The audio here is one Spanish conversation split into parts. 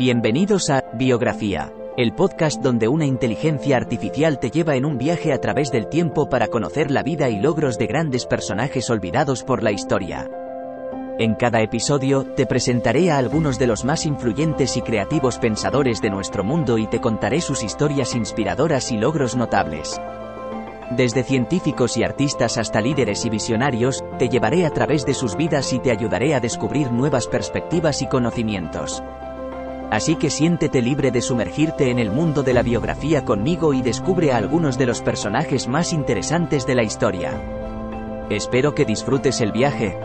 Bienvenidos a Biografía, el podcast donde una inteligencia artificial te lleva en un viaje a través del tiempo para conocer la vida y logros de grandes personajes olvidados por la historia. En cada episodio, te presentaré a algunos de los más influyentes y creativos pensadores de nuestro mundo y te contaré sus historias inspiradoras y logros notables. Desde científicos y artistas hasta líderes y visionarios, te llevaré a través de sus vidas y te ayudaré a descubrir nuevas perspectivas y conocimientos. Así que siéntete libre de sumergirte en el mundo de la biografía conmigo y descubre a algunos de los personajes más interesantes de la historia. Espero que disfrutes el viaje.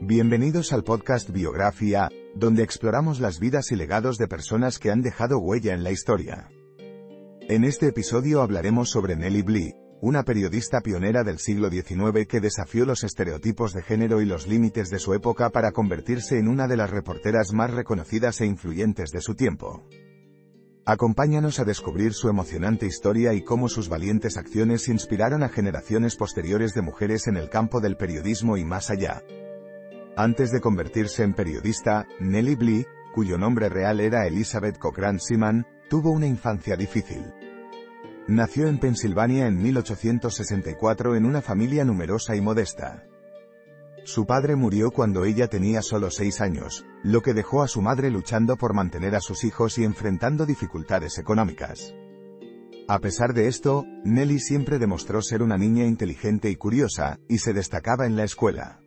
Bienvenidos al podcast Biografía, donde exploramos las vidas y legados de personas que han dejado huella en la historia. En este episodio hablaremos sobre Nellie Bly, una periodista pionera del siglo XIX que desafió los estereotipos de género y los límites de su época para convertirse en una de las reporteras más reconocidas e influyentes de su tiempo. Acompáñanos a descubrir su emocionante historia y cómo sus valientes acciones inspiraron a generaciones posteriores de mujeres en el campo del periodismo y más allá. Antes de convertirse en periodista, Nellie Bly, cuyo nombre real era Elizabeth Cochrane Seaman, tuvo una infancia difícil. Nació en Pensilvania en 1864 en una familia numerosa y modesta. Su padre murió cuando ella tenía solo seis años, lo que dejó a su madre luchando por mantener a sus hijos y enfrentando dificultades económicas. A pesar de esto, Nellie siempre demostró ser una niña inteligente y curiosa, y se destacaba en la escuela.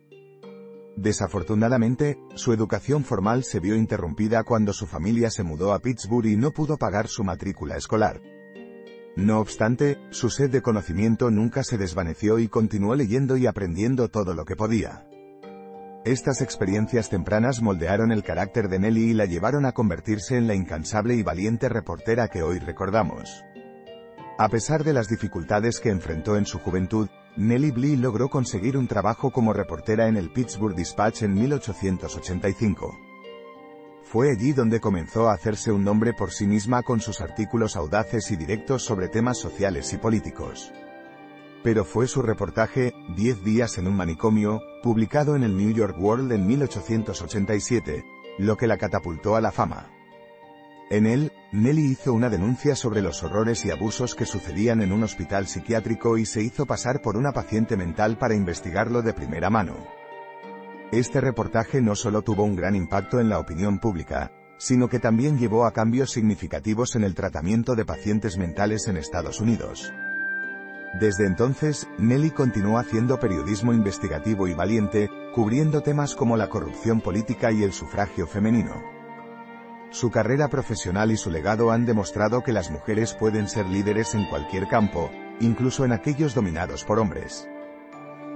Desafortunadamente, su educación formal se vio interrumpida cuando su familia se mudó a Pittsburgh y no pudo pagar su matrícula escolar. No obstante, su sed de conocimiento nunca se desvaneció y continuó leyendo y aprendiendo todo lo que podía. Estas experiencias tempranas moldearon el carácter de Nelly y la llevaron a convertirse en la incansable y valiente reportera que hoy recordamos. A pesar de las dificultades que enfrentó en su juventud, Nellie Bly logró conseguir un trabajo como reportera en el Pittsburgh Dispatch en 1885. Fue allí donde comenzó a hacerse un nombre por sí misma con sus artículos audaces y directos sobre temas sociales y políticos. Pero fue su reportaje, Diez días en un manicomio, publicado en el New York World en 1887, lo que la catapultó a la fama. En él, Nelly hizo una denuncia sobre los horrores y abusos que sucedían en un hospital psiquiátrico y se hizo pasar por una paciente mental para investigarlo de primera mano. Este reportaje no solo tuvo un gran impacto en la opinión pública, sino que también llevó a cambios significativos en el tratamiento de pacientes mentales en Estados Unidos. Desde entonces, Nelly continuó haciendo periodismo investigativo y valiente, cubriendo temas como la corrupción política y el sufragio femenino. Su carrera profesional y su legado han demostrado que las mujeres pueden ser líderes en cualquier campo, incluso en aquellos dominados por hombres.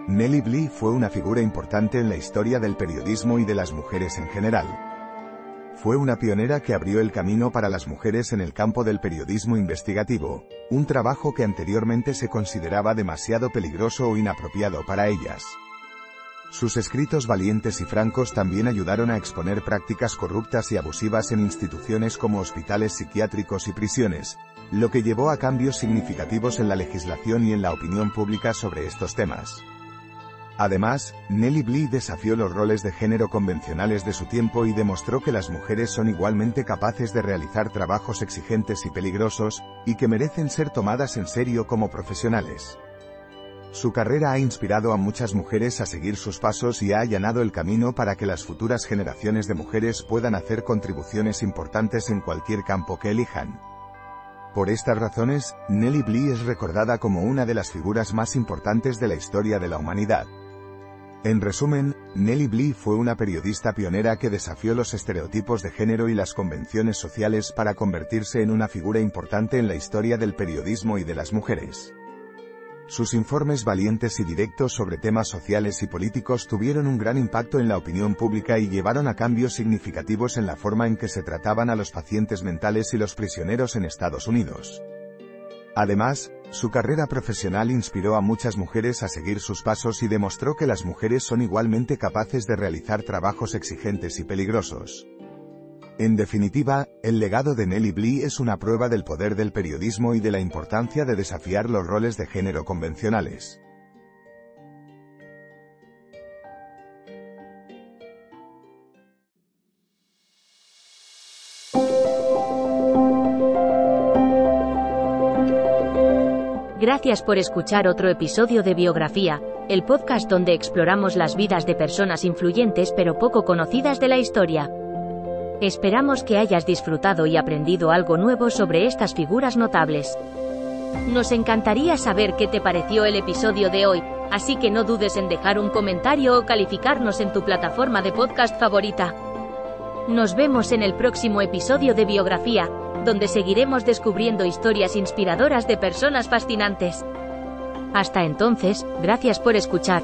Nellie Bly fue una figura importante en la historia del periodismo y de las mujeres en general. Fue una pionera que abrió el camino para las mujeres en el campo del periodismo investigativo, un trabajo que anteriormente se consideraba demasiado peligroso o inapropiado para ellas. Sus escritos valientes y francos también ayudaron a exponer prácticas corruptas y abusivas en instituciones como hospitales psiquiátricos y prisiones, lo que llevó a cambios significativos en la legislación y en la opinión pública sobre estos temas. Además, Nellie Bly desafió los roles de género convencionales de su tiempo y demostró que las mujeres son igualmente capaces de realizar trabajos exigentes y peligrosos, y que merecen ser tomadas en serio como profesionales. Su carrera ha inspirado a muchas mujeres a seguir sus pasos y ha allanado el camino para que las futuras generaciones de mujeres puedan hacer contribuciones importantes en cualquier campo que elijan. Por estas razones, Nellie Bly es recordada como una de las figuras más importantes de la historia de la humanidad. En resumen, Nellie Bly fue una periodista pionera que desafió los estereotipos de género y las convenciones sociales para convertirse en una figura importante en la historia del periodismo y de las mujeres. Sus informes valientes y directos sobre temas sociales y políticos tuvieron un gran impacto en la opinión pública y llevaron a cambios significativos en la forma en que se trataban a los pacientes mentales y los prisioneros en Estados Unidos. Además, su carrera profesional inspiró a muchas mujeres a seguir sus pasos y demostró que las mujeres son igualmente capaces de realizar trabajos exigentes y peligrosos. En definitiva, el legado de Nellie Bly es una prueba del poder del periodismo y de la importancia de desafiar los roles de género convencionales. Gracias por escuchar otro episodio de Biografía, el podcast donde exploramos las vidas de personas influyentes pero poco conocidas de la historia. Esperamos que hayas disfrutado y aprendido algo nuevo sobre estas figuras notables. Nos encantaría saber qué te pareció el episodio de hoy, así que no dudes en dejar un comentario o calificarnos en tu plataforma de podcast favorita. Nos vemos en el próximo episodio de Biografía, donde seguiremos descubriendo historias inspiradoras de personas fascinantes. Hasta entonces, gracias por escuchar.